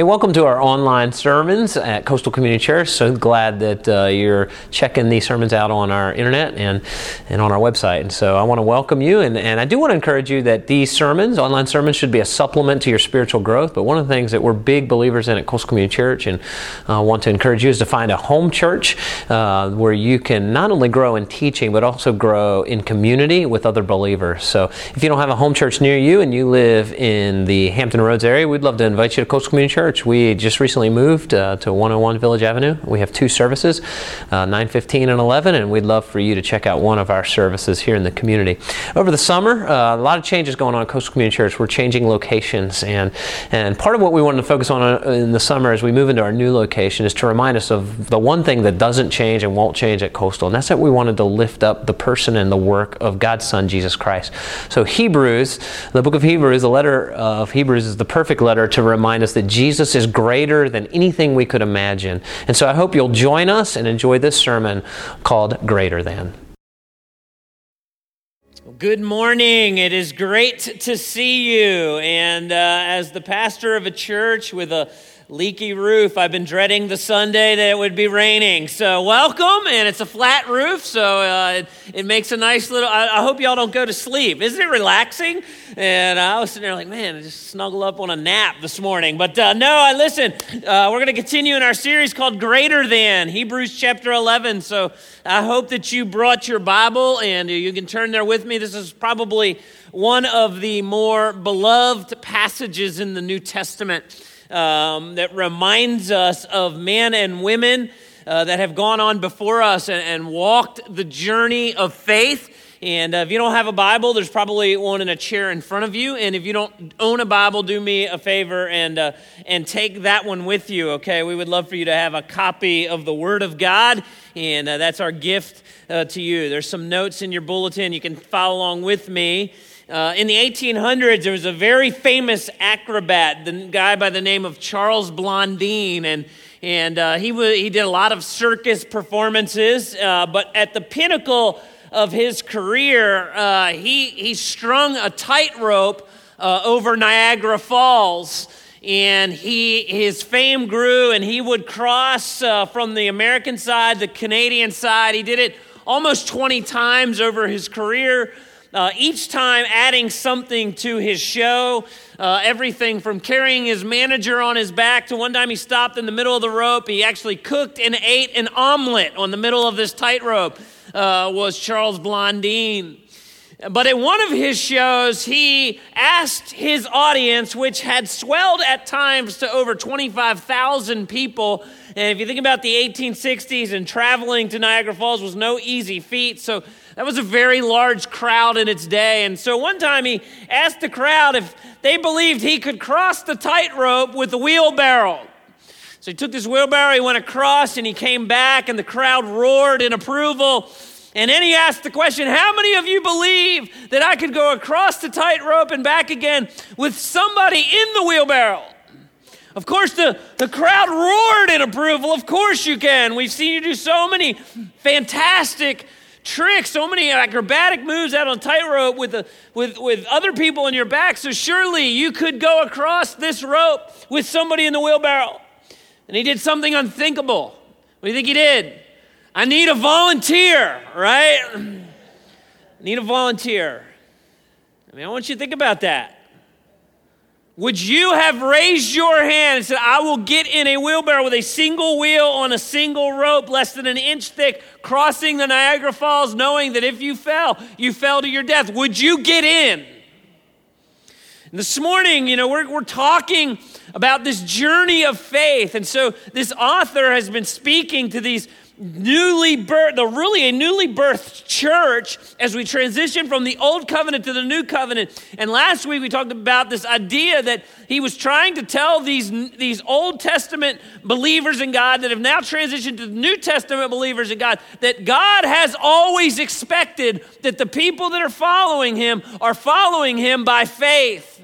Hey, welcome to our online sermons at Coastal Community Church. So glad that uh, you're checking these sermons out on our internet and, and on our website. And so I want to welcome you. And, and I do want to encourage you that these sermons, online sermons, should be a supplement to your spiritual growth. But one of the things that we're big believers in at Coastal Community Church and uh, want to encourage you is to find a home church uh, where you can not only grow in teaching, but also grow in community with other believers. So if you don't have a home church near you and you live in the Hampton Roads area, we'd love to invite you to Coastal Community Church Church. We just recently moved uh, to 101 Village Avenue. We have two services, uh, 9:15 and 11, and we'd love for you to check out one of our services here in the community. Over the summer, uh, a lot of changes going on at Coastal Community Church. We're changing locations, and and part of what we wanted to focus on uh, in the summer as we move into our new location is to remind us of the one thing that doesn't change and won't change at Coastal, and that's that we wanted to lift up the person and the work of God's Son Jesus Christ. So Hebrews, the book of Hebrews, the letter of Hebrews is the perfect letter to remind us that Jesus Jesus is greater than anything we could imagine. And so I hope you'll join us and enjoy this sermon called Greater Than. Good morning. It is great to see you. And uh, as the pastor of a church with a leaky roof. I've been dreading the Sunday that it would be raining. So, welcome. And it's a flat roof, so uh, it, it, makes a nice little. I, I, hope y'all don't go to sleep. Isn't it relaxing? And I was sitting there like, man, I just snuggle up on a nap this morning. But uh, no, I listen. Uh, we're going to continue in our series called Greater Than, Hebrews chapter 11. So, I hope that you brought your Bible and you can turn there with me. This is probably one of the more beloved passages in the New Testament um, that reminds us of men and women uh, that have gone on before us and, and walked the journey of faith. And uh, if you don't have a Bible, there's probably one in a chair in front of you. And if you don't own a Bible, do me a favor and, uh, and take that one with you, okay? We would love for you to have a copy of the Word of God, and uh, that's our gift uh, to you. There's some notes in your bulletin. You can follow along with me. Uh, in the 1800s, there was a very famous acrobat, the guy by the name of Charles Blondin, and and uh, he he did a lot of circus performances. Uh, but at the pinnacle of his career, uh, he he strung a tightrope uh, over Niagara Falls. And he, his fame grew, and he would cross uh, from the American side, the Canadian side. He did it almost 20 times over his career uh, each time adding something to his show. Uh, everything from carrying his manager on his back to one time he stopped in the middle of the rope. He actually cooked and ate an omelet on the middle of this tightrope, uh, was Charles Blondin. But in one of his shows, he asked his audience, which had swelled at times to over 25,000 people. And if you think about the 1860s and traveling to Niagara Falls was no easy feat. So that was a very large crowd in its day. And so one time he asked the crowd if they believed he could cross the tightrope with a wheelbarrow. So he took this wheelbarrow, he went across, and he came back, and the crowd roared in approval. And then he asked the question How many of you believe that I could go across the tightrope and back again with somebody in the wheelbarrow? Of course, the, the crowd roared in approval. Of course, you can. We've seen you do so many fantastic tricks, so many acrobatic moves out on tightrope with, the, with, with other people on your back. So, surely you could go across this rope with somebody in the wheelbarrow. And he did something unthinkable. What do you think he did? I need a volunteer, right? I need a volunteer. I mean, I want you to think about that. Would you have raised your hand and said, I will get in a wheelbarrow with a single wheel on a single rope, less than an inch thick, crossing the Niagara Falls, knowing that if you fell, you fell to your death? Would you get in? This morning, you know, we're, we're talking about this journey of faith. And so this author has been speaking to these newly birthed, the really a newly birthed church as we transition from the old covenant to the new covenant. And last week we talked about this idea that he was trying to tell these, these Old Testament believers in God that have now transitioned to the New Testament believers in God that God has always expected that the people that are following him are following him by faith.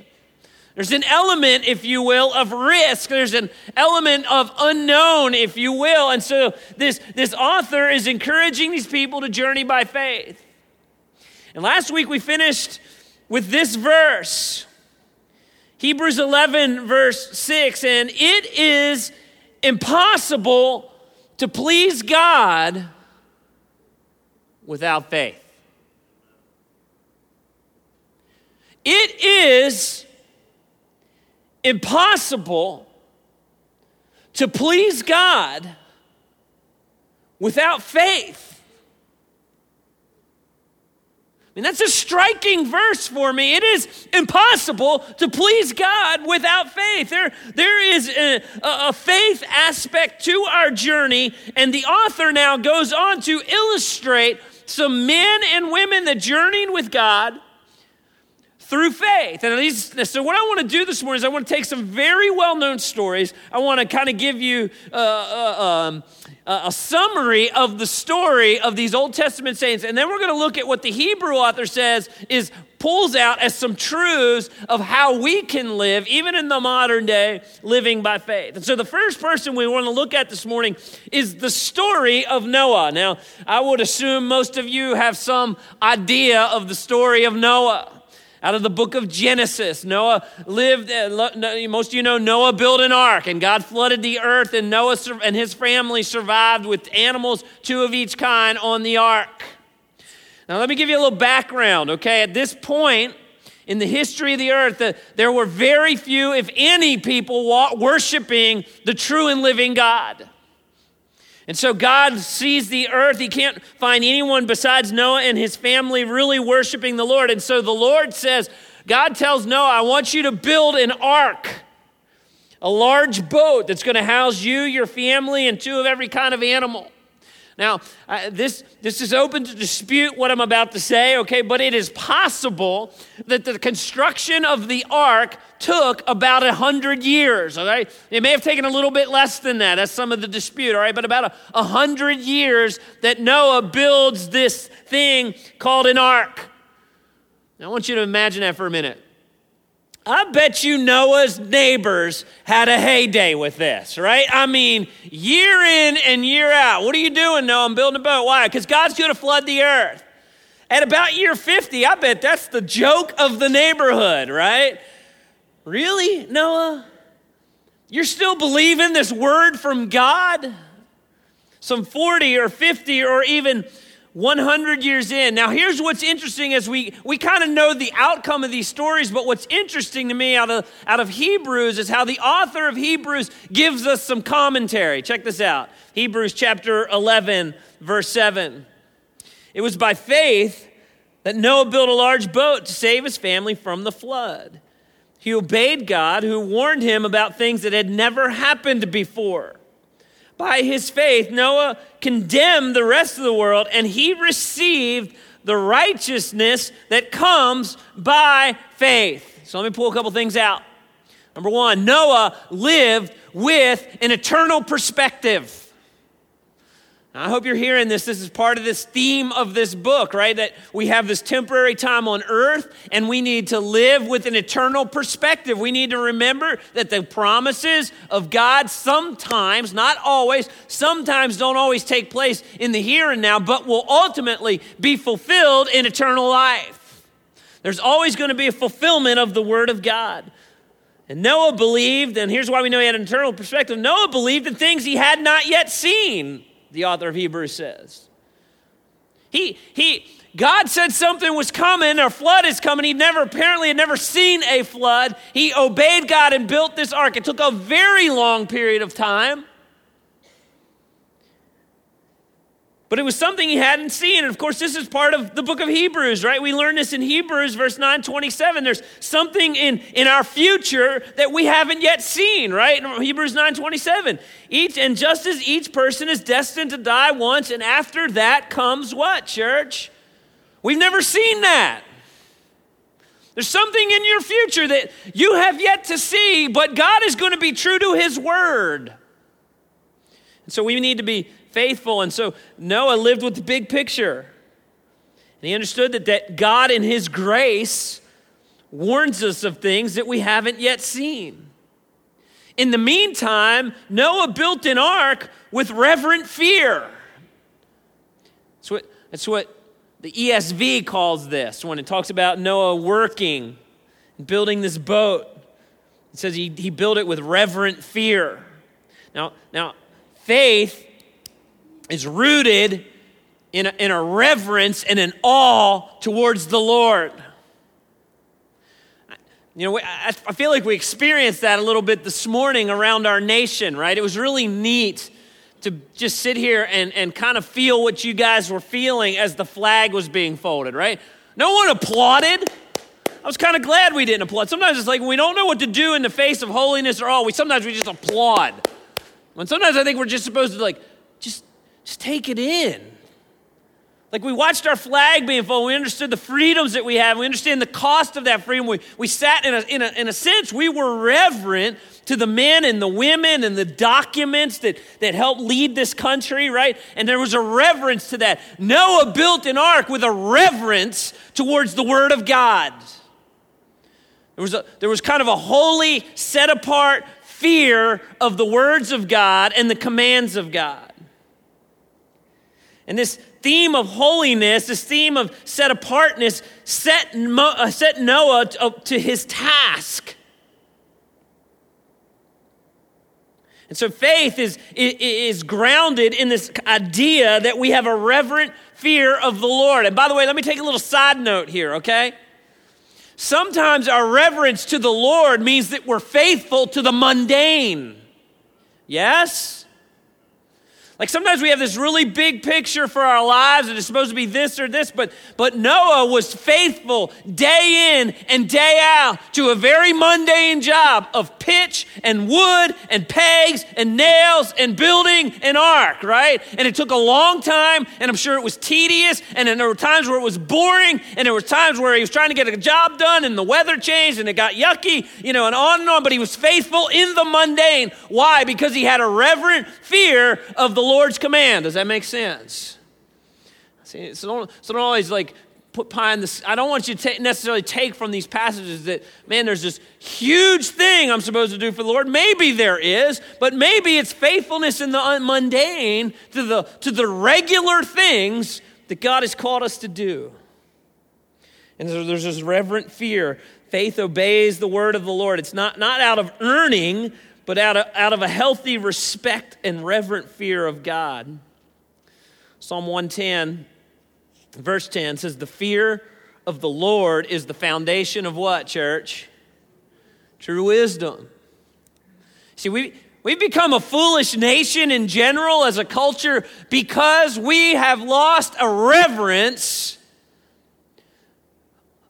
There's an element, if you will, of risk. There's an element of unknown, if you will. And so this, this author is encouraging these people to journey by faith. And last week we finished with this verse Hebrews 11, verse 6, and it is impossible to please God without faith. It is impossible to please God without faith. I mean, that's a striking verse for me. It is impossible to please God without faith. There, there is a, a, faith aspect to our journey, and the author now goes on to illustrate some men and women that journeyed with God through faith. And these, so, what I want to do this morning is I want to take some very well known stories. I want to kind of give you uh, uh, um, a summary of the story of these Old Testament saints. And then we're going to look at what the Hebrew author says is pulls out as some truths of how we can live, even in the modern day, living by faith. And so, the first person we want to look at this morning is the story of Noah. Now, I would assume most of you have some idea of the story of Noah out of the book of Genesis. Noah lived, uh, most of you know, Noah built an ark and God flooded the earth, and Noah and his family survived with animals, two of each kind, on the ark. Now, let me give you a little background, okay? At this point, in the history of the earth, there were very few, if any, people worshiping the true and living God. And so God sees the earth. He can't find anyone besides Noah and his family really worshiping the Lord. And so the Lord says, God tells Noah, I want you to build an ark, a large boat that's going to house you, your family, and two of every kind of animal. Now, uh, this, this is open to dispute what I'm about to say, okay, but it is possible that the construction of the ark took about a hundred years, all right? It may have taken a little bit less than that. That's some of the dispute, all right? But about a hundred years that Noah builds this thing called an ark. Now, I want you to imagine that for a minute. I bet you Noah's neighbors had a heyday with this, right? I mean, year in and year out. What are you doing, Noah? I'm building a boat. Why? Because God's going to flood the earth. At about year 50, I bet that's the joke of the neighborhood, right? Really, Noah? You're still believing this word from God? Some 40 or 50 or even 100 years in. Now, here's what's interesting as we, we kind of know the outcome of these stories, but what's interesting to me out of, out of Hebrews is how the author of Hebrews gives us some commentary. Check this out Hebrews chapter 11, verse 7. It was by faith that Noah built a large boat to save his family from the flood. He obeyed God, who warned him about things that had never happened before. By his faith, Noah condemned the rest of the world and he received the righteousness that comes by faith. So let me pull a couple things out. Number one, Noah lived with an eternal perspective. I hope you're hearing this. This is part of this theme of this book, right? That we have this temporary time on earth and we need to live with an eternal perspective. We need to remember that the promises of God sometimes, not always, sometimes don't always take place in the here and now, but will ultimately be fulfilled in eternal life. There's always going to be a fulfillment of the Word of God. And Noah believed, and here's why we know he had an eternal perspective Noah believed in things he had not yet seen the author of Hebrews says. He, he, God said something was coming, a flood is coming. He never, apparently, had never seen a flood. He obeyed God and built this ark. It took a very long period of time. But it was something he hadn't seen. And of course, this is part of the book of Hebrews, right? We learn this in Hebrews, verse 9 27. There's something in, in our future that we haven't yet seen, right? Hebrews 9 27. Each, and just as each person is destined to die once, and after that comes what, church? We've never seen that. There's something in your future that you have yet to see, but God is going to be true to his word. And so we need to be faithful. And so Noah lived with the big picture. And he understood that, that God, in his grace, warns us of things that we haven't yet seen. In the meantime, Noah built an ark with reverent fear. That's what, that's what the ESV calls this when it talks about Noah working and building this boat It says he, he built it with reverent fear. Now, now, faith is rooted in a, in a reverence and an awe towards the Lord. You know, I feel like we experienced that a little bit this morning around our nation, right? It was really neat to just sit here and, and kind of feel what you guys were feeling as the flag was being folded, right? No one applauded. I was kind of glad we didn't applaud. Sometimes it's like we don't know what to do in the face of holiness or all. We sometimes we just applaud. And sometimes I think we're just supposed to like just just take it in. Like we watched our flag being folded, we understood the freedoms that we have, we understand the cost of that freedom. We, we sat in a, in, a, in a sense, we were reverent to the men and the women and the documents that, that helped lead this country, right? And there was a reverence to that. Noah built an ark with a reverence towards the Word of God. There was, a, there was kind of a holy, set apart fear of the words of God and the commands of God. And this theme of holiness, this theme of set apartness, set, uh, set Noah uh, to his task. And so faith is, is grounded in this idea that we have a reverent fear of the Lord. And by the way, let me take a little side note here, okay? Sometimes our reverence to the Lord means that we're faithful to the mundane. Yes? Like sometimes we have this really big picture for our lives and it's supposed to be this or this, but, but Noah was faithful day in and day out to a very mundane job of pitch and wood and pegs and nails and building an ark, right? And it took a long time and I'm sure it was tedious and there were times where it was boring and there were times where he was trying to get a job done and the weather changed and it got yucky, you know, and on and on, but he was faithful in the mundane. Why? Because he had a reverent fear of the Lord's command. Does that make sense? See, so don't, so don't always like put pie in. I don't want you to necessarily take from these passages that, man, there's this huge thing I'm supposed to do for the Lord. Maybe there is, but maybe it's faithfulness in the mundane to the, to the regular things that God has called us to do. And so there's this reverent fear. Faith obeys the word of the Lord. It's not, not out of earning, but out of, out of a healthy respect and reverent fear of God. Psalm 110, verse 10 says, The fear of the Lord is the foundation of what, church? True wisdom. See, we, We've become a foolish nation in general as a culture because we have lost a reverence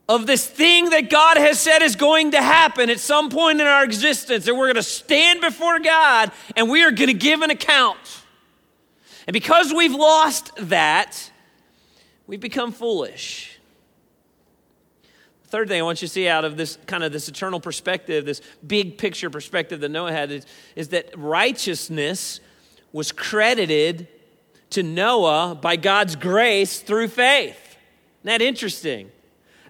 of this thing that God has said is going to happen at some point in our existence, that we're going to stand before God and we are going to give an account. And because we've lost that, we've become foolish. The third thing I want you to see out of this kind of this eternal perspective, this big picture perspective that Noah had, is, is that righteousness was credited to Noah by God's grace through faith. Isn't that interesting?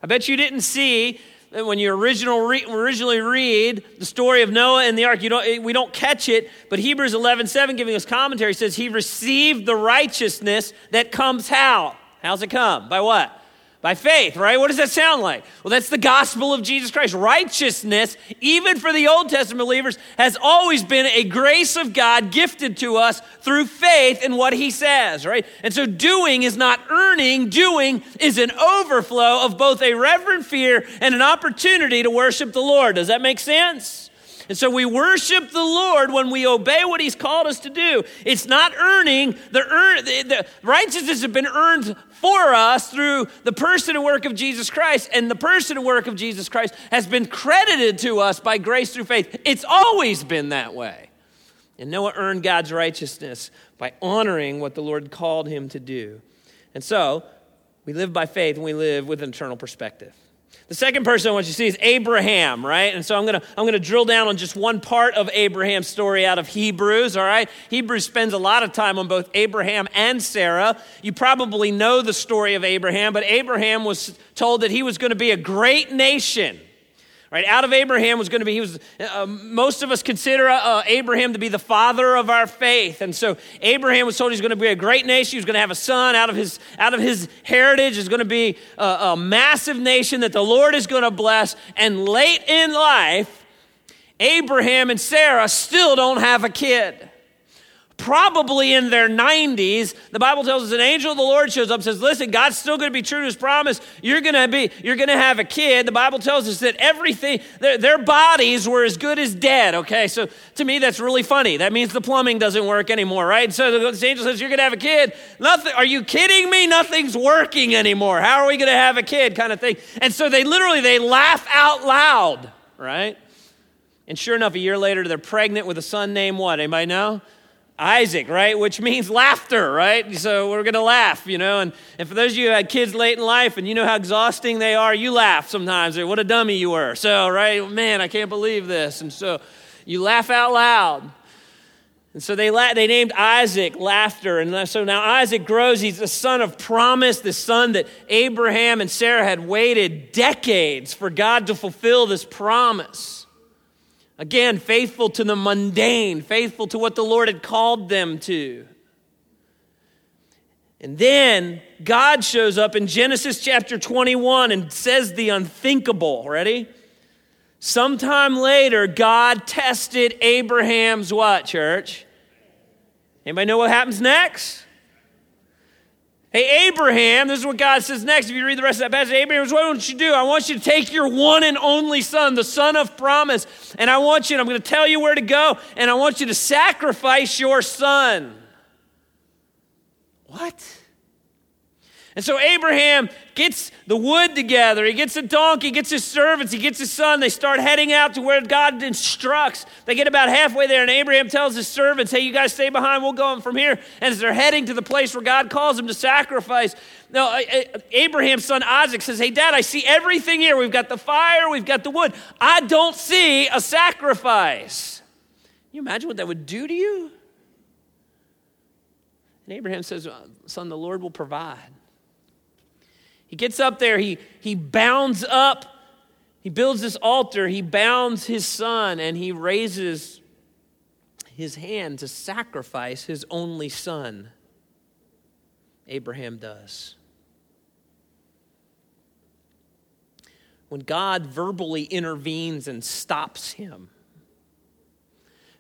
I bet you didn't see that when you original re- originally read the story of Noah and the ark, you don't, we don't catch it, but Hebrews 11 7, giving us commentary, says he received the righteousness that comes how? How's it come? By what? By faith, right? What does that sound like? Well, that's the gospel of Jesus Christ. Righteousness, even for the Old Testament believers, has always been a grace of God gifted to us through faith in what he says, right? And so doing is not earning, doing is an overflow of both a reverent fear and an opportunity to worship the Lord. Does that make sense? And so we worship the Lord when we obey what He's called us to do. It's not earning. The, earn, the, the righteousness has been earned for us through the person and work of Jesus Christ. And the person and work of Jesus Christ has been credited to us by grace through faith. It's always been that way. And Noah earned God's righteousness by honoring what the Lord called him to do. And so we live by faith and we live with an eternal perspective. The second person I want you to see is Abraham, right? And so I'm gonna I'm gonna drill down on just one part of Abraham's story out of Hebrews, all right? Hebrews spends a lot of time on both Abraham and Sarah. You probably know the story of Abraham, but Abraham was told that he was to be a great nation. Right, out of Abraham was going to be, he was, uh, most of us consider uh, Abraham to be the father of our faith. And so Abraham was told he's going to be a great nation. He was going to have a son out of his, out of his heritage is going to be a, a massive nation that the Lord is going to bless. And late in life, Abraham and Sarah still don't have a kid probably in their 90s the bible tells us an angel of the lord shows up says listen god's still going to be true to his promise. You're going to be you're going to have a kid. The bible tells us that everything their, their bodies were as good as dead okay? So to me that's really funny. That means the plumbing doesn't work anymore right? So the angel says you're going to have a kid. Nothing are you kidding me? Nothing's working anymore. How are we going to have a kid kind of thing. And so they literally they laugh out loud right? And sure enough a year later they're pregnant with a son named what? Anybody know Isaac, right? Which means laughter, right? So we're going to laugh, you know. And, and for those of you who had kids late in life and you know how exhausting they are, you laugh sometimes. What a dummy you were. So, right? Man, I can't believe this. And so you laugh out loud. And so they, la- they named Isaac laughter. And so now Isaac grows. He's the son of promise, the son that Abraham and Sarah had waited decades for God to fulfill this promise. Again, faithful to the mundane, faithful to what the Lord had called them to. And then God shows up in Genesis chapter 21 and says the unthinkable. Ready? Sometime later, God tested Abraham's what, church? Anybody know what happens next? Hey, Abraham, this is what God says next. If you read the rest of that passage, Abraham, says, what want you do? I want you to take your one and only son, the son of promise, and I want you, and I'm going to tell you where to go, and I want you to sacrifice your son. What? And so Abraham gets the wood together. He gets a donkey, gets his servants, he gets his son. They start heading out to where God instructs. They get about halfway there, and Abraham tells his servants, Hey, you guys stay behind. We'll go from here. And as they're heading to the place where God calls them to sacrifice, now, Abraham's son Isaac says, Hey, Dad, I see everything here. We've got the fire, we've got the wood. I don't see a sacrifice. Can you imagine what that would do to you? And Abraham says, Son, the Lord will provide. He gets up there, he, he bounds up, he builds this altar, he bounds his son, and he raises his hand to sacrifice his only son. Abraham does. When God verbally intervenes and stops him.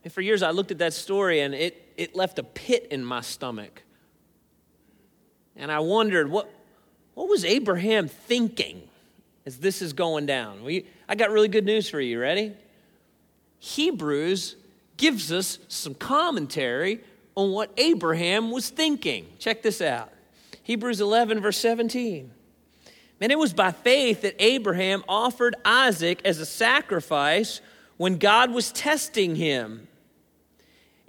And for years I looked at that story and it, it left a pit in my stomach. And I wondered, what, what was Abraham thinking as this is going down? We, I got really good news for you. Ready? Hebrews gives us some commentary on what Abraham was thinking. Check this out Hebrews 11, verse 17. And it was by faith that Abraham offered Isaac as a sacrifice when God was testing him.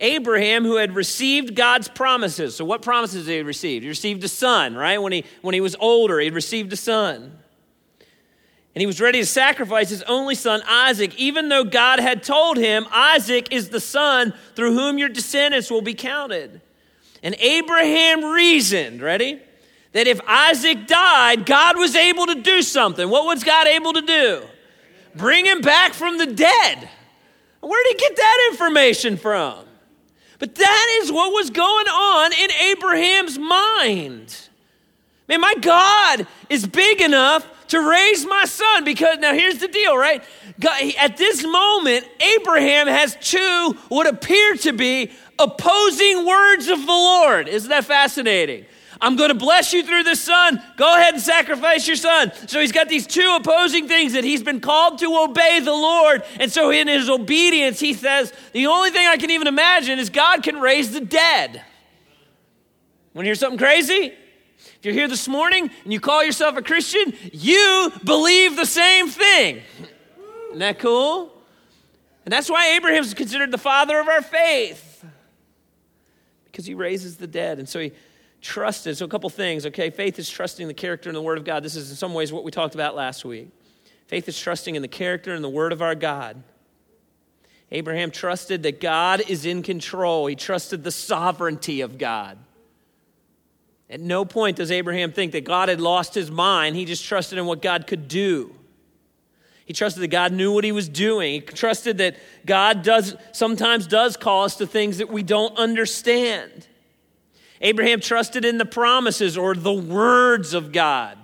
Abraham, who had received God's promises. So, what promises did he receive? He received a son, right? When he, when he was older, he received a son. And he was ready to sacrifice his only son, Isaac, even though God had told him, Isaac is the son through whom your descendants will be counted. And Abraham reasoned, ready? That if Isaac died, God was able to do something. What was God able to do? Bring him back from the dead. Where did he get that information from? But that is what was going on in Abraham's mind. Man, my God is big enough to raise my son because now here's the deal, right? God, at this moment, Abraham has two what appear to be opposing words of the Lord. Isn't that fascinating? I'm going to bless you through the son. Go ahead and sacrifice your son. So he's got these two opposing things that he's been called to obey the Lord. And so in his obedience, he says, The only thing I can even imagine is God can raise the dead. Want to hear something crazy? If you're here this morning and you call yourself a Christian, you believe the same thing. Isn't that cool? And that's why Abraham's considered the father of our faith because he raises the dead. And so he trusted. So, a couple things, okay? Faith is trusting the character and the word of God. This is, in some ways, what we talked about last week. Faith is trusting in the character and the word of our God. Abraham trusted that God is in control, he trusted the sovereignty of God. At no point does Abraham think that God had lost his mind. He just trusted in what God could do. He trusted that God knew what he was doing. He trusted that God does sometimes does call us to things that we don't understand. Abraham trusted in the promises or the words of God.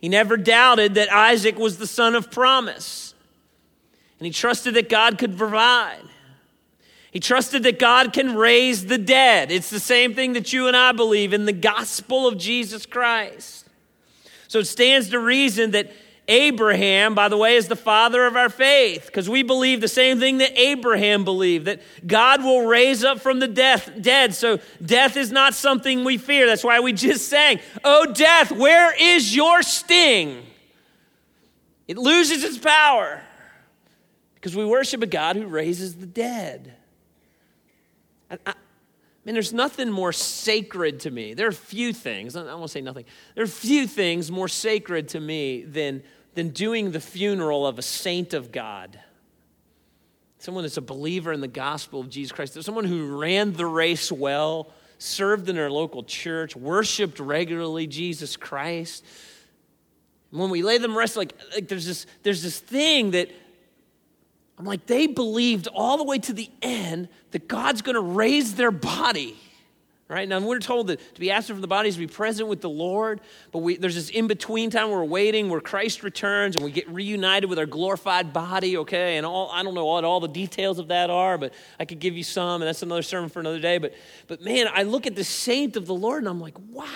He never doubted that Isaac was the son of promise. And he trusted that God could provide. He trusted that God can raise the dead. It's the same thing that you and I believe in the gospel of Jesus Christ. So it stands to reason that Abraham, by the way, is the father of our faith because we believe the same thing that Abraham believed that God will raise up from the death, dead. So death is not something we fear. That's why we just sang, Oh, death, where is your sting? It loses its power because we worship a God who raises the dead. I, I, mean, there's nothing more sacred to me. There are few things, I won't say nothing, there are few things more sacred to me than than doing the funeral of a saint of God. Someone that's a believer in the gospel of Jesus Christ. Someone who ran the race well, served in our local church, worshiped regularly Jesus Christ. when we lay them rest, like, like there's this there's this thing that I'm like, they believed all the way to the end that God's gonna raise their body. Right now, we're told that to be absent from the body is to be present with the Lord, but we, there's this in between time where we're waiting, where Christ returns, and we get reunited with our glorified body. Okay, and all I don't know what all the details of that are, but I could give you some, and that's another sermon for another day. But, but man, I look at the saint of the Lord, and I'm like, wow,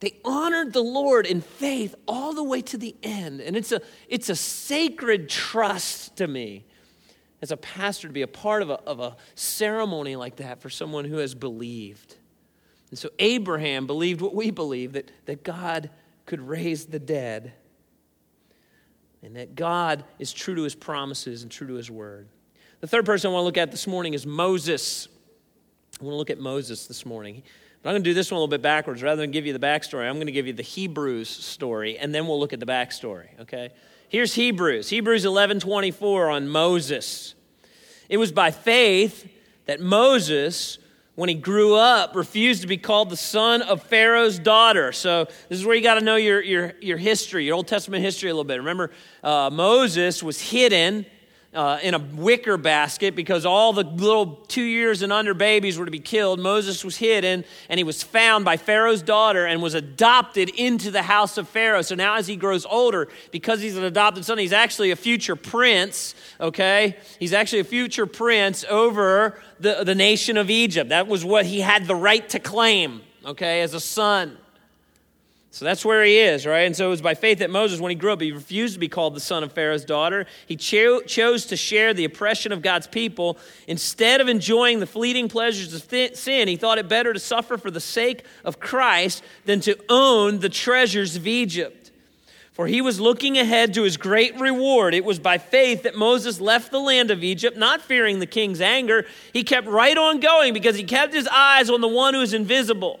they honored the Lord in faith all the way to the end, and it's a it's a sacred trust to me as a pastor to be a part of a, of a ceremony like that for someone who has believed. And so Abraham believed what we believe that, that God could raise the dead and that God is true to his promises and true to his word. The third person I want to look at this morning is Moses. I want to look at Moses this morning. But I'm going to do this one a little bit backwards. Rather than give you the backstory, I'm going to give you the Hebrews story, and then we'll look at the backstory, okay? Here's Hebrews. Hebrews 11:24 on Moses. It was by faith that Moses when he grew up, refused to be called the son of Pharaoh's daughter. So, this is where you got to know your, your, your history, your Old Testament history a little bit. Remember, uh, Moses was hidden uh, in a wicker basket because all the little two years and under babies were to be killed. Moses was hidden and he was found by Pharaoh's daughter and was adopted into the house of Pharaoh. So now, as he grows older, because he's an adopted son, he's actually a future prince, okay? He's actually a future prince over the, the nation of Egypt. That was what he had the right to claim, okay, as a son. So that's where he is, right? And so it was by faith that Moses, when he grew up, he refused to be called the son of Pharaoh's daughter. He cho- chose to share the oppression of God's people. Instead of enjoying the fleeting pleasures of th- sin, he thought it better to suffer for the sake of Christ than to own the treasures of Egypt. For he was looking ahead to his great reward. It was by faith that Moses left the land of Egypt, not fearing the king's anger. He kept right on going because he kept his eyes on the one who is invisible.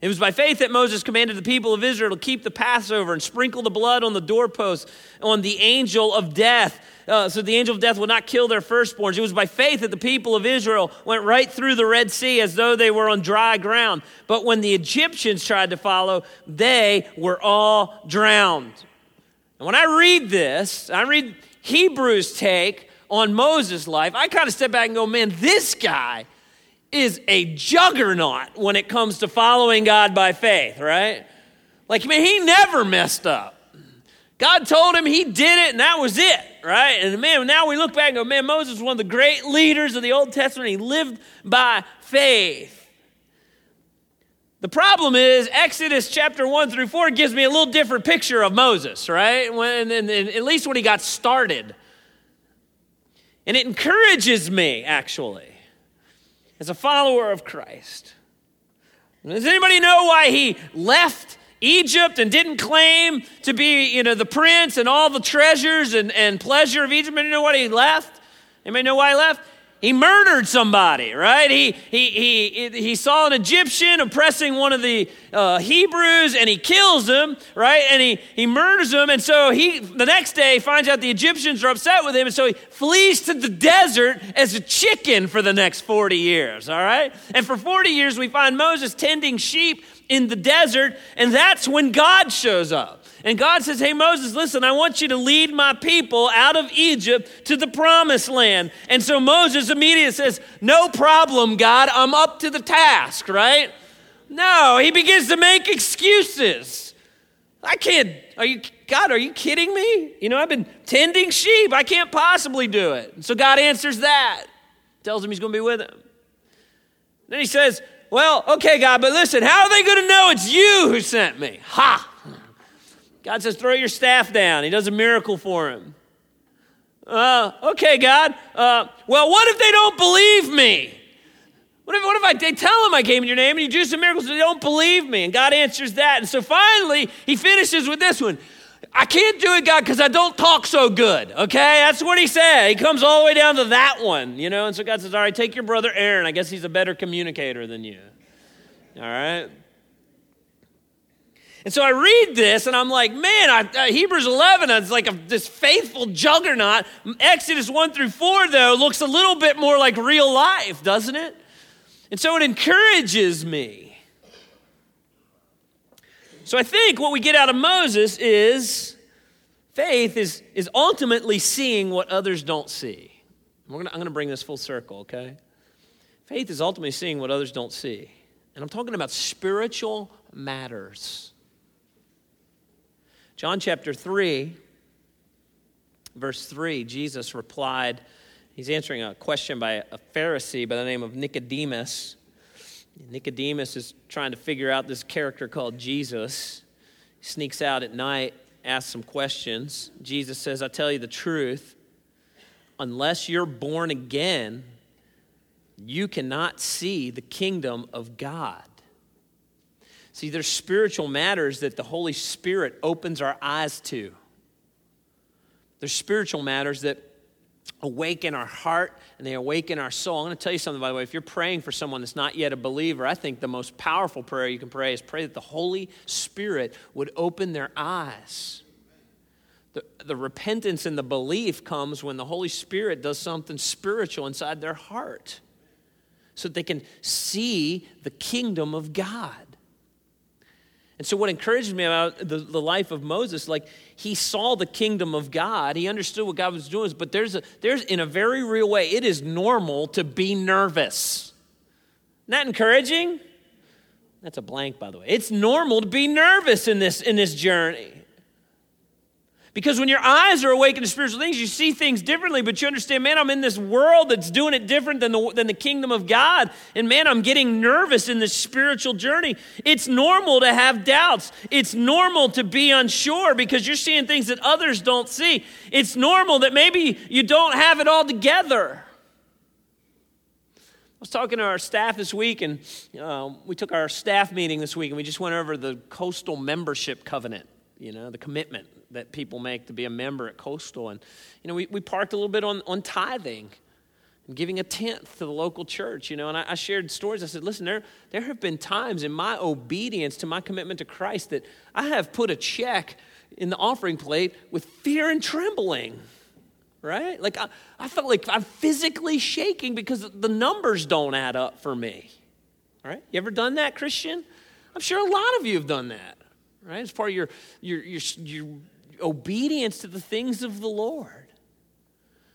It was by faith that Moses commanded the people of Israel to keep the Passover and sprinkle the blood on the doorposts on the angel of death, uh, so the angel of death would not kill their firstborns. It was by faith that the people of Israel went right through the Red Sea as though they were on dry ground. But when the Egyptians tried to follow, they were all drowned. And when I read this, I read Hebrews' take on Moses' life, I kind of step back and go, man, this guy is a juggernaut when it comes to following God by faith, right? Like, man, he never messed up. God told him he did it, and that was it, right? And man, now we look back and go, man, Moses was one of the great leaders of the Old Testament. He lived by faith. The problem is, Exodus chapter 1 through 4 gives me a little different picture of Moses, right? When, and, and at least when he got started. And it encourages me, actually as a follower of Christ. Does anybody know why he left Egypt and didn't claim to be, you know, the prince and all the treasures and, and pleasure of Egypt? Anybody know why he left? Anybody know why he left? He murdered somebody, right? He, he, he, he saw an Egyptian oppressing one of the uh, Hebrews and he kills him, right? And he, he murders him. And so he, the next day, finds out the Egyptians are upset with him. And so he flees to the desert as a chicken for the next 40 years, all right? And for 40 years, we find Moses tending sheep in the desert. And that's when God shows up. And God says, Hey, Moses, listen, I want you to lead my people out of Egypt to the promised land. And so Moses immediately says, No problem, God, I'm up to the task, right? No, he begins to make excuses. I can't, are you God, are you kidding me? You know, I've been tending sheep. I can't possibly do it. And so God answers that, tells him he's going to be with him. Then he says, Well, okay, God, but listen, how are they going to know it's you who sent me? Ha! God says, Throw your staff down. He does a miracle for him. Uh, okay, God. Uh, well, what if they don't believe me? What if, what if I they tell them I came in your name and you do some miracles and they don't believe me? And God answers that. And so finally, he finishes with this one. I can't do it, God, because I don't talk so good. Okay? That's what he said. He comes all the way down to that one, you know? And so God says, All right, take your brother Aaron. I guess he's a better communicator than you. All right? And so I read this and I'm like, man, I, uh, Hebrews 11 is like a, this faithful juggernaut. Exodus 1 through 4, though, looks a little bit more like real life, doesn't it? And so it encourages me. So I think what we get out of Moses is faith is, is ultimately seeing what others don't see. Gonna, I'm going to bring this full circle, okay? Faith is ultimately seeing what others don't see. And I'm talking about spiritual matters. John chapter 3, verse 3, Jesus replied, He's answering a question by a Pharisee by the name of Nicodemus. Nicodemus is trying to figure out this character called Jesus. He sneaks out at night, asks some questions. Jesus says, I tell you the truth, unless you're born again, you cannot see the kingdom of God. See, there's spiritual matters that the Holy Spirit opens our eyes to. There's spiritual matters that awaken our heart and they awaken our soul. I'm going to tell you something, by the way. If you're praying for someone that's not yet a believer, I think the most powerful prayer you can pray is pray that the Holy Spirit would open their eyes. The, the repentance and the belief comes when the Holy Spirit does something spiritual inside their heart so that they can see the kingdom of God. And so, what encouraged me about the, the life of Moses, like he saw the kingdom of God, he understood what God was doing, but there's, a, there's in a very real way, it is normal to be nervous. That encouraging? That's a blank, by the way. It's normal to be nervous in this, in this journey. Because when your eyes are awakened to spiritual things, you see things differently, but you understand, man, I'm in this world that's doing it different than the, than the kingdom of God. And man, I'm getting nervous in this spiritual journey. It's normal to have doubts. It's normal to be unsure because you're seeing things that others don't see. It's normal that maybe you don't have it all together. I was talking to our staff this week, and uh, we took our staff meeting this week, and we just went over the coastal membership covenant, you know, the commitment that people make to be a member at Coastal. And, you know, we, we parked a little bit on, on tithing and giving a tenth to the local church, you know. And I, I shared stories. I said, listen, there, there have been times in my obedience to my commitment to Christ that I have put a check in the offering plate with fear and trembling right? Like I, I, felt like I'm physically shaking because the numbers don't add up for me. Right? You ever done that, Christian? I'm sure a lot of you have done that. Right? It's part of your your your, your obedience to the things of the Lord.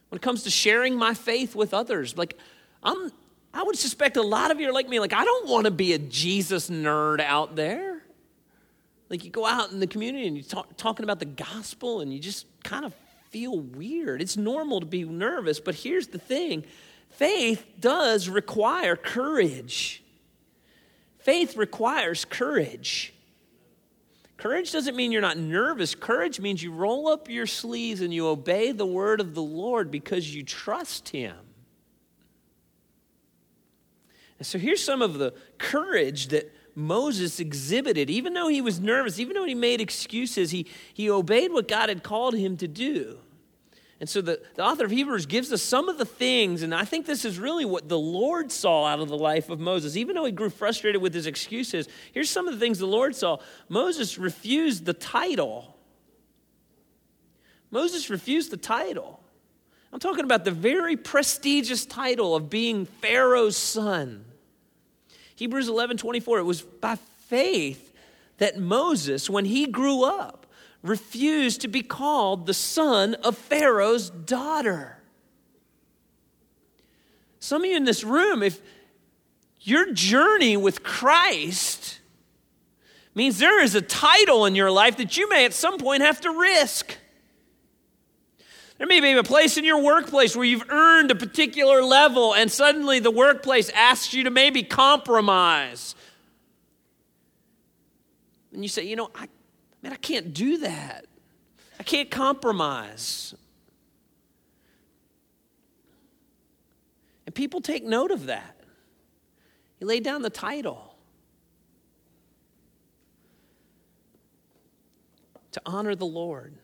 When it comes to sharing my faith with others, like I'm I would suspect a lot of you are like me, like I don't want to be a Jesus nerd out there. Like you go out in the community and you're talk, talking about the gospel and you just kind of feel weird. It's normal to be nervous, but here's the thing faith does require courage. Faith requires courage. Courage doesn't mean you're not nervous. Courage means you roll up your sleeves and you obey the word of the Lord because you trust Him. And so here's some of the courage that Moses exhibited. Even though he was nervous, even though he made excuses, he, he obeyed what God had called him to do. And so the, the author of Hebrews gives us some of the things, and I think this is really what the Lord saw out of the life of Moses. Even though he grew frustrated with his excuses, here's some of the things the Lord saw. Moses refused the title. Moses refused the title. I'm talking about the very prestigious title of being Pharaoh's son. Hebrews 11 24, it was by faith that Moses, when he grew up, refused to be called the son of Pharaoh's daughter. Some of you in this room, if your journey with Christ means there is a title in your life that you may at some point have to risk. There may be a place in your workplace where you've earned a particular level, and suddenly the workplace asks you to maybe compromise. And you say, you know, I, man, I can't do that. I can't compromise. And people take note of that. You lay down the title to honor the Lord.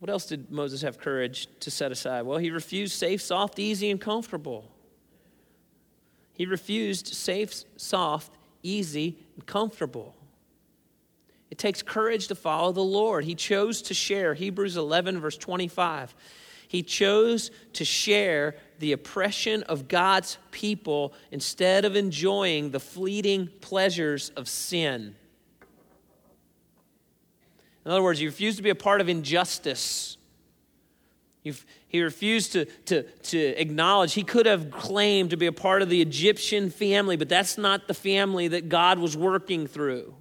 What else did Moses have courage to set aside? Well, he refused safe, soft, easy, and comfortable. He refused safe, soft, easy, and comfortable. It takes courage to follow the Lord. He chose to share. Hebrews 11, verse 25. He chose to share the oppression of God's people instead of enjoying the fleeting pleasures of sin. In other words, he refused to be a part of injustice. he refused to, to, to acknowledge. He could have claimed to be a part of the Egyptian family, but that's not the family that God was working through.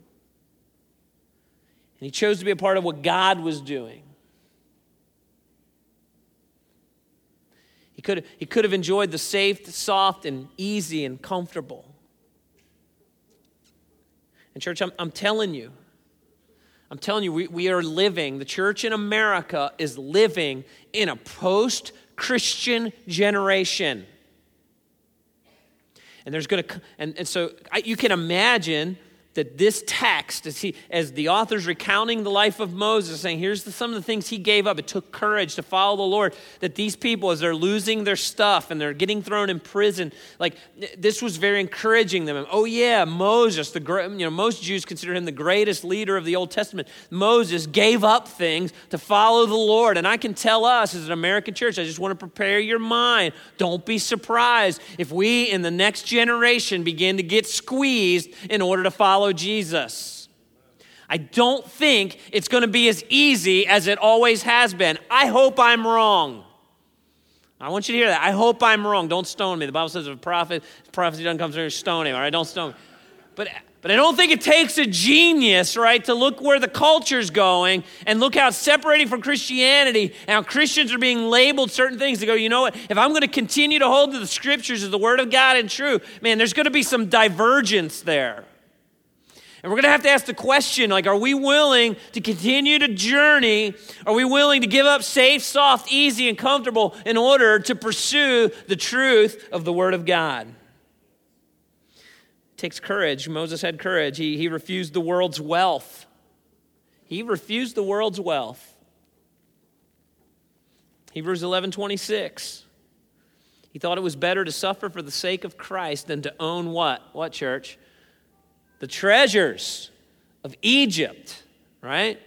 He chose to be a part of what God was doing. He could, he could have enjoyed the safe, soft, and easy and comfortable. And, church, I'm, I'm telling you, I'm telling you, we, we are living, the church in America is living in a post Christian generation. And there's going to, and, and so I, you can imagine that this text, as, he, as the author's recounting the life of Moses, saying, here's the, some of the things he gave up. It took courage to follow the Lord. That these people, as they're losing their stuff and they're getting thrown in prison, like this was very encouraging them. Oh, yeah, Moses, the you know, most Jews consider him the greatest leader of the Old Testament. Moses gave up things to follow the Lord. And I can tell us as an American church, I just want to prepare your mind. Don't be surprised if we in the next generation begin to get squeezed in order to follow follow Jesus. I don't think it's going to be as easy as it always has been. I hope I'm wrong. I want you to hear that. I hope I'm wrong. Don't stone me. The Bible says if a prophet, prophecy doesn't come through, stone him. All right, don't stone me. But but I don't think it takes a genius, right, to look where the culture's going and look how it's separating from Christianity and how Christians are being labeled certain things to go, you know what, if I'm going to continue to hold to the scriptures as the word of God and true, man, there's going to be some divergence there. And we're going to have to ask the question like, are we willing to continue to journey? Are we willing to give up safe, soft, easy, and comfortable in order to pursue the truth of the Word of God? It takes courage. Moses had courage. He, he refused the world's wealth. He refused the world's wealth. Hebrews 11 26. He thought it was better to suffer for the sake of Christ than to own what? What, church? The treasures of Egypt, right?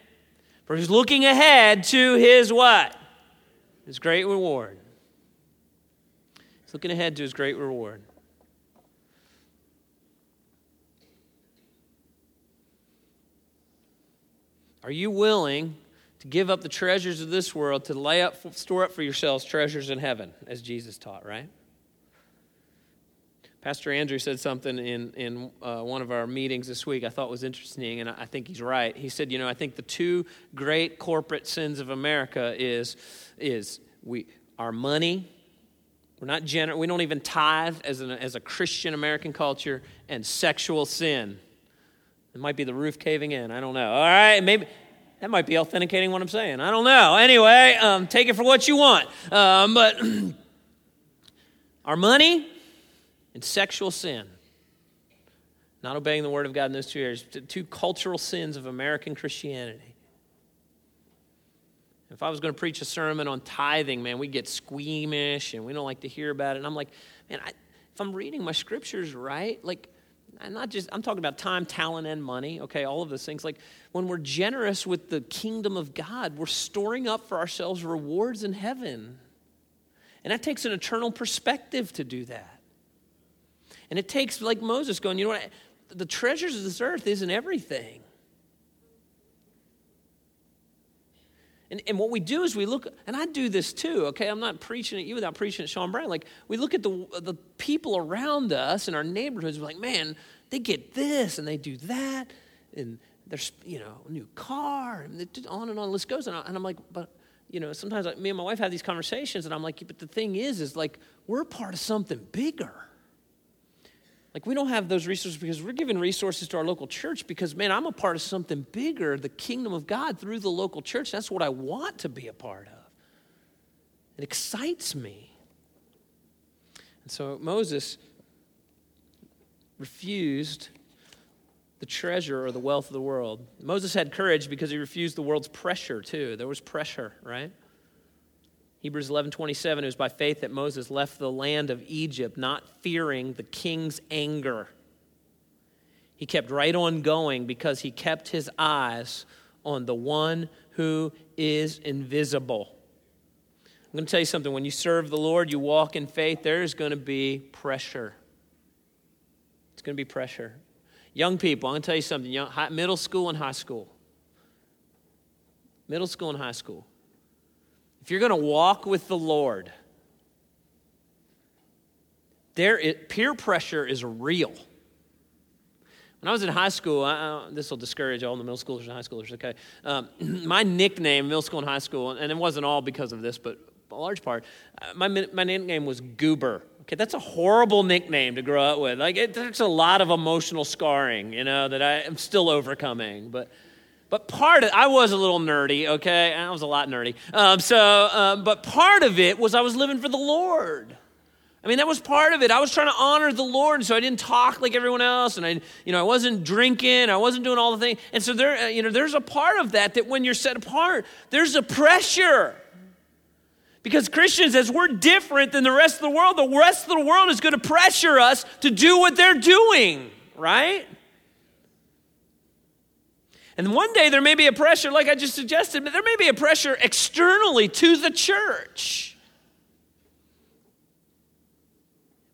For he's looking ahead to his what? His great reward. He's looking ahead to his great reward. Are you willing to give up the treasures of this world to lay up, store up for yourselves treasures in heaven, as Jesus taught, right? Pastor Andrew said something in, in uh, one of our meetings this week I thought was interesting, and I think he's right. He said, You know, I think the two great corporate sins of America is, is we, our money, we're not gener- we don't even tithe as, an, as a Christian American culture, and sexual sin. It might be the roof caving in. I don't know. All right, maybe. That might be authenticating what I'm saying. I don't know. Anyway, um, take it for what you want. Um, but our money, and sexual sin. Not obeying the word of God in those two areas, two cultural sins of American Christianity. If I was going to preach a sermon on tithing, man, we get squeamish and we don't like to hear about it. And I'm like, man, I, if I'm reading my scriptures right, like, I'm not just, I'm talking about time, talent, and money, okay, all of those things. Like, when we're generous with the kingdom of God, we're storing up for ourselves rewards in heaven. And that takes an eternal perspective to do that. And it takes, like Moses, going, you know what? The treasures of this earth isn't everything. And, and what we do is we look, and I do this too, okay? I'm not preaching at you without preaching at Sean Brown. Like, we look at the, the people around us in our neighborhoods, we're like, man, they get this and they do that, and there's, you know, a new car, and on and on the list goes. And I'm like, but, you know, sometimes me and my wife have these conversations, and I'm like, but the thing is, is like, we're part of something bigger. Like, we don't have those resources because we're giving resources to our local church because, man, I'm a part of something bigger, the kingdom of God through the local church. That's what I want to be a part of. It excites me. And so Moses refused the treasure or the wealth of the world. Moses had courage because he refused the world's pressure too. There was pressure, right? Hebrews 11:27 it was by faith that Moses left the land of Egypt not fearing the king's anger. He kept right on going because he kept his eyes on the one who is invisible. I'm going to tell you something when you serve the Lord, you walk in faith, there is going to be pressure. It's going to be pressure. Young people, I'm going to tell you something young, high, middle school and high school. Middle school and high school. If you're going to walk with the Lord, there peer pressure is real. When I was in high school, this will discourage all the middle schoolers and high schoolers, okay? Um, my nickname, middle school and high school, and it wasn't all because of this, but a large part, uh, my, my nickname was Goober. Okay, that's a horrible nickname to grow up with. Like, it, there's a lot of emotional scarring, you know, that I am still overcoming. But, but part of I was a little nerdy. Okay, I was a lot nerdy. Um, so, uh, but part of it was I was living for the Lord. I mean, that was part of it. I was trying to honor the Lord, so I didn't talk like everyone else, and I, you know, I wasn't drinking, I wasn't doing all the things. And so there, uh, you know, there's a part of that that when you're set apart, there's a pressure. Because Christians, as we're different than the rest of the world, the rest of the world is going to pressure us to do what they're doing, right? And one day there may be a pressure, like I just suggested, but there may be a pressure externally to the church.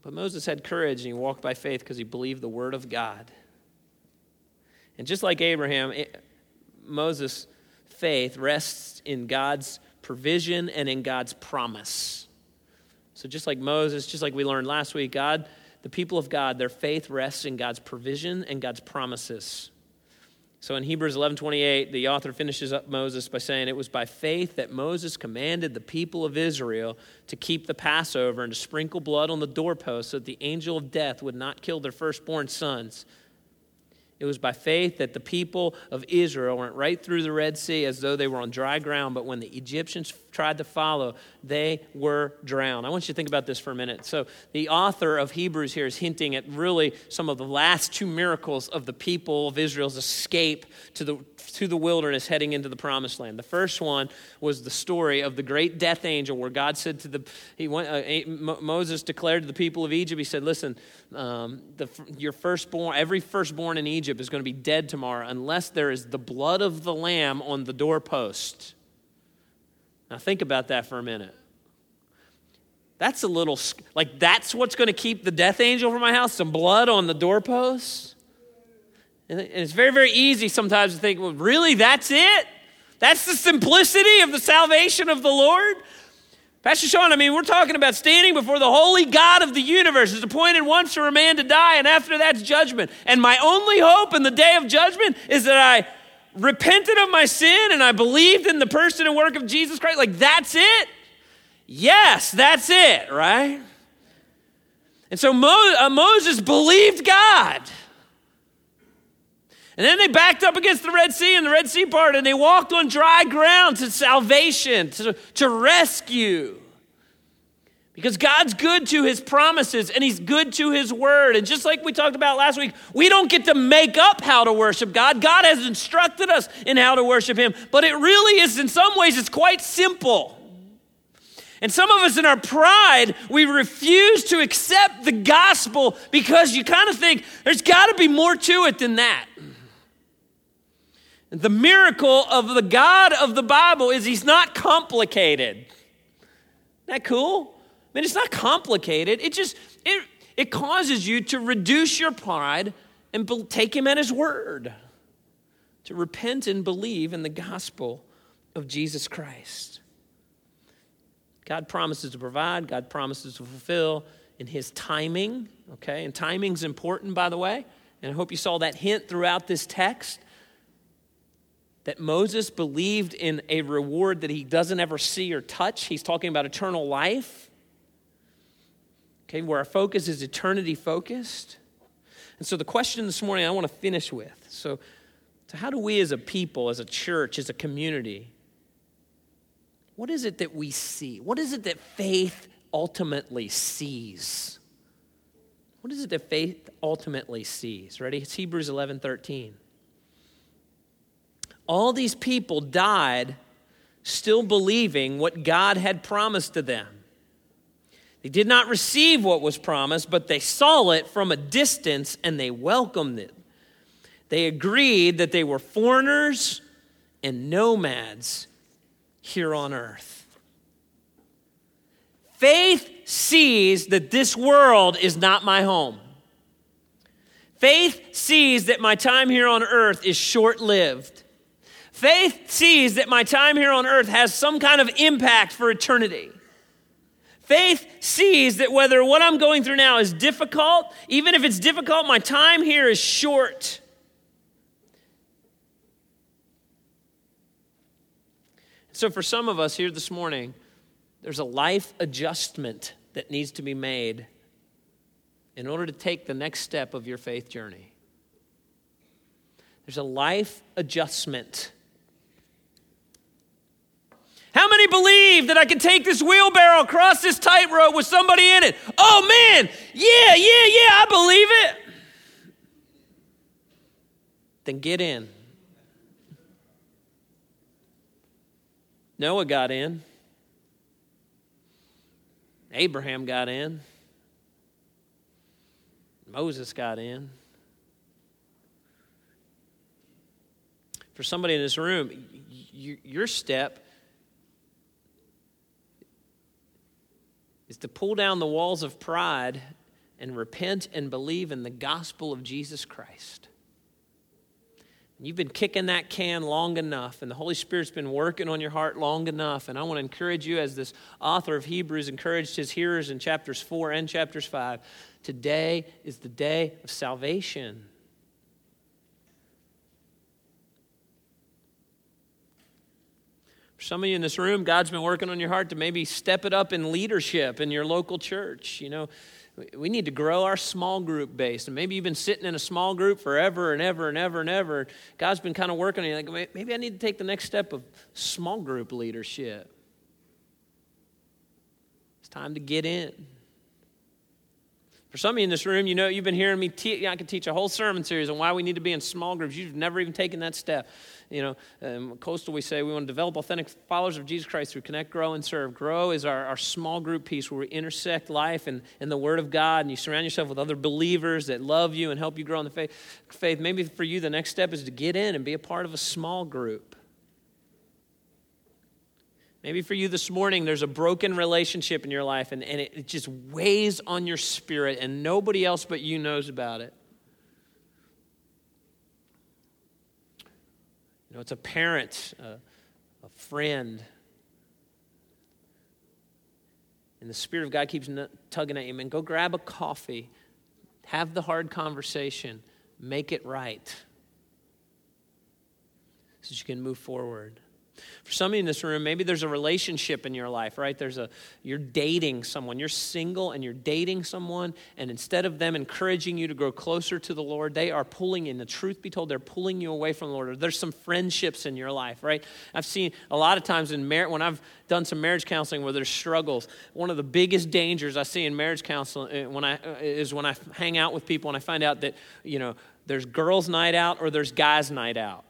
But Moses had courage and he walked by faith because he believed the word of God. And just like Abraham, it, Moses' faith rests in God's provision and in God's promise. So, just like Moses, just like we learned last week, God, the people of God, their faith rests in God's provision and God's promises. So in Hebrews 11:28, the author finishes up Moses by saying it was by faith that Moses commanded the people of Israel to keep the Passover and to sprinkle blood on the doorpost so that the angel of death would not kill their firstborn sons. It was by faith that the people of Israel went right through the Red Sea as though they were on dry ground, but when the Egyptians tried to follow, they were drowned. I want you to think about this for a minute. So, the author of Hebrews here is hinting at really some of the last two miracles of the people of Israel's escape to the, to the wilderness heading into the promised land. The first one was the story of the great death angel, where God said to the, he went, uh, Moses declared to the people of Egypt, he said, Listen, um, the, your firstborn, every firstborn in Egypt is going to be dead tomorrow unless there is the blood of the lamb on the doorpost. Now, think about that for a minute. That's a little, like, that's what's going to keep the death angel from my house? Some blood on the doorpost? And it's very, very easy sometimes to think, well, really, that's it? That's the simplicity of the salvation of the Lord? Pastor Sean, I mean, we're talking about standing before the holy God of the universe is appointed once for a man to die, and after that's judgment. And my only hope in the day of judgment is that I repented of my sin and I believed in the person and work of Jesus Christ. Like, that's it? Yes, that's it, right? And so Mo- uh, Moses believed God. And then they backed up against the Red Sea and the Red Sea part, and they walked on dry ground to salvation, to, to rescue. Because God's good to his promises and he's good to his word. And just like we talked about last week, we don't get to make up how to worship God. God has instructed us in how to worship him. But it really is, in some ways, it's quite simple. And some of us, in our pride, we refuse to accept the gospel because you kind of think there's got to be more to it than that. The miracle of the God of the Bible is he's not complicated. Isn't that cool? I mean, it's not complicated. It just it it causes you to reduce your pride and be, take him at his word. To repent and believe in the gospel of Jesus Christ. God promises to provide, God promises to fulfill in his timing, okay? And timing's important by the way. and I hope you saw that hint throughout this text, that Moses believed in a reward that he doesn't ever see or touch. He's talking about eternal life, okay, where our focus is eternity focused. And so the question this morning I want to finish with so, so, how do we as a people, as a church, as a community, what is it that we see? What is it that faith ultimately sees? What is it that faith ultimately sees? Ready? It's Hebrews 11 13. All these people died still believing what God had promised to them. They did not receive what was promised, but they saw it from a distance and they welcomed it. They agreed that they were foreigners and nomads here on earth. Faith sees that this world is not my home. Faith sees that my time here on earth is short lived. Faith sees that my time here on earth has some kind of impact for eternity. Faith sees that whether what I'm going through now is difficult, even if it's difficult, my time here is short. So, for some of us here this morning, there's a life adjustment that needs to be made in order to take the next step of your faith journey. There's a life adjustment how many believe that I can take this wheelbarrow across this tightrope with somebody in it? Oh man, yeah, yeah, yeah, I believe it. Then get in. Noah got in. Abraham got in. Moses got in. For somebody in this room, your step is to pull down the walls of pride and repent and believe in the gospel of Jesus Christ. You've been kicking that can long enough, and the Holy Spirit's been working on your heart long enough. And I want to encourage you, as this author of Hebrews encouraged his hearers in chapters 4 and chapters 5, today is the day of salvation. For some of you in this room, God's been working on your heart to maybe step it up in leadership in your local church. You know, we need to grow our small group base. And maybe you've been sitting in a small group forever and ever and ever and ever. God's been kind of working on you. Like, maybe I need to take the next step of small group leadership. It's time to get in. For some of you in this room, you know, you've been hearing me teach, I could teach a whole sermon series on why we need to be in small groups. You've never even taken that step. You know, um, Coastal, we say we want to develop authentic followers of Jesus Christ through Connect, Grow, and Serve. Grow is our, our small group piece where we intersect life and, and the Word of God, and you surround yourself with other believers that love you and help you grow in the faith. faith. Maybe for you, the next step is to get in and be a part of a small group. Maybe for you this morning, there's a broken relationship in your life and, and it, it just weighs on your spirit, and nobody else but you knows about it. You know, it's a parent, a, a friend. And the Spirit of God keeps tugging at you, man. Go grab a coffee, have the hard conversation, make it right so you can move forward. For some of you in this room, maybe there's a relationship in your life, right? There's a you're dating someone. You're single and you're dating someone, and instead of them encouraging you to grow closer to the Lord, they are pulling in. The truth be told, they're pulling you away from the Lord. Or there's some friendships in your life, right? I've seen a lot of times in marriage when I've done some marriage counseling where there's struggles. One of the biggest dangers I see in marriage counseling uh, when I uh, is when I hang out with people and I find out that you know there's girls' night out or there's guys' night out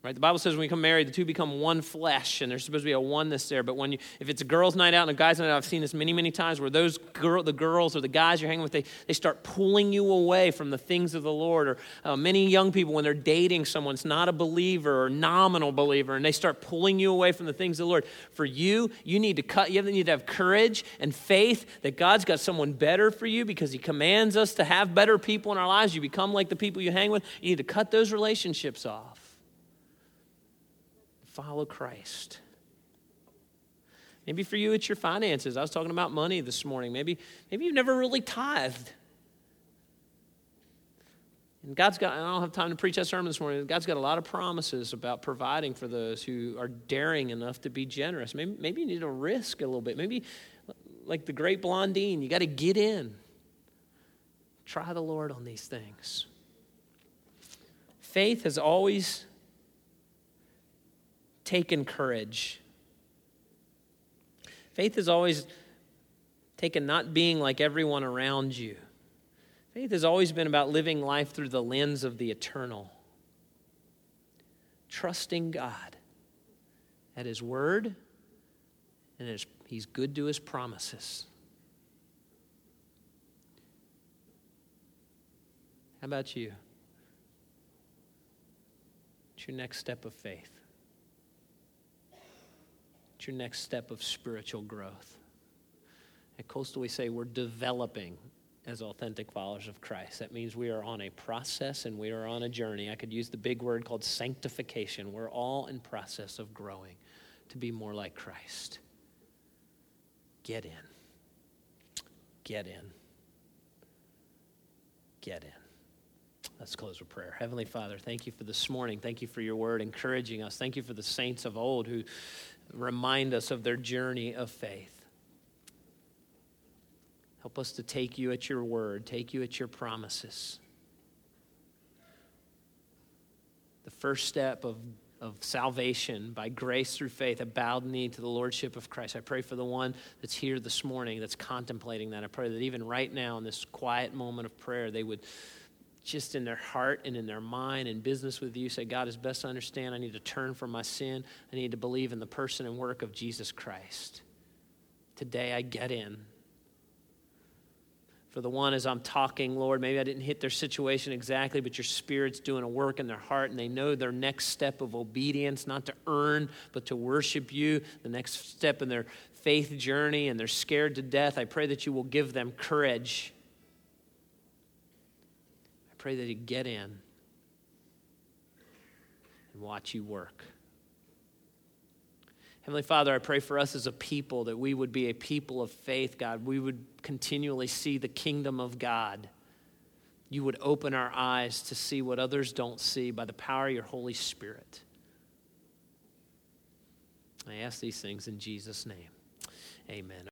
Right? The Bible says when you become married, the two become one flesh, and there's supposed to be a oneness there. But when you, if it's a girls' night out and a guys' night out, I've seen this many, many times where those girl, the girls or the guys you're hanging with, they, they start pulling you away from the things of the Lord. Or uh, many young people, when they're dating someone, it's not a believer or nominal believer, and they start pulling you away from the things of the Lord. For you, you need to cut. You need to have courage and faith that God's got someone better for you because He commands us to have better people in our lives. You become like the people you hang with. You need to cut those relationships off follow Christ. Maybe for you, it's your finances. I was talking about money this morning. Maybe, maybe you've never really tithed. And God's got, I don't have time to preach that sermon this morning. God's got a lot of promises about providing for those who are daring enough to be generous. Maybe, maybe you need to risk a little bit. Maybe, like the great Blondin, you got to get in. Try the Lord on these things. Faith has always taken courage. Faith has always taken not being like everyone around you. Faith has always been about living life through the lens of the eternal, trusting God at His Word and as He's good to His promises. How about you? What's your next step of faith? Your next step of spiritual growth? At Coastal, we say we're developing as authentic followers of Christ. That means we are on a process and we are on a journey. I could use the big word called sanctification. We're all in process of growing to be more like Christ. Get in. Get in. Get in. Let's close with prayer. Heavenly Father, thank you for this morning. Thank you for your word encouraging us. Thank you for the saints of old who remind us of their journey of faith. Help us to take you at your word, take you at your promises. The first step of, of salvation by grace through faith, a bowed knee to the Lordship of Christ. I pray for the one that's here this morning that's contemplating that. I pray that even right now, in this quiet moment of prayer, they would just in their heart and in their mind and business with you say, God, is best to understand I need to turn from my sin. I need to believe in the person and work of Jesus Christ. Today I get in. For the one as I'm talking, Lord, maybe I didn't hit their situation exactly, but your Spirit's doing a work in their heart and they know their next step of obedience, not to earn, but to worship you, the next step in their faith journey, and they're scared to death. I pray that you will give them courage pray that He'd get in and watch you work. Heavenly Father, I pray for us as a people that we would be a people of faith, God. We would continually see the kingdom of God. You would open our eyes to see what others don't see by the power of your Holy Spirit. I ask these things in Jesus' name. Amen.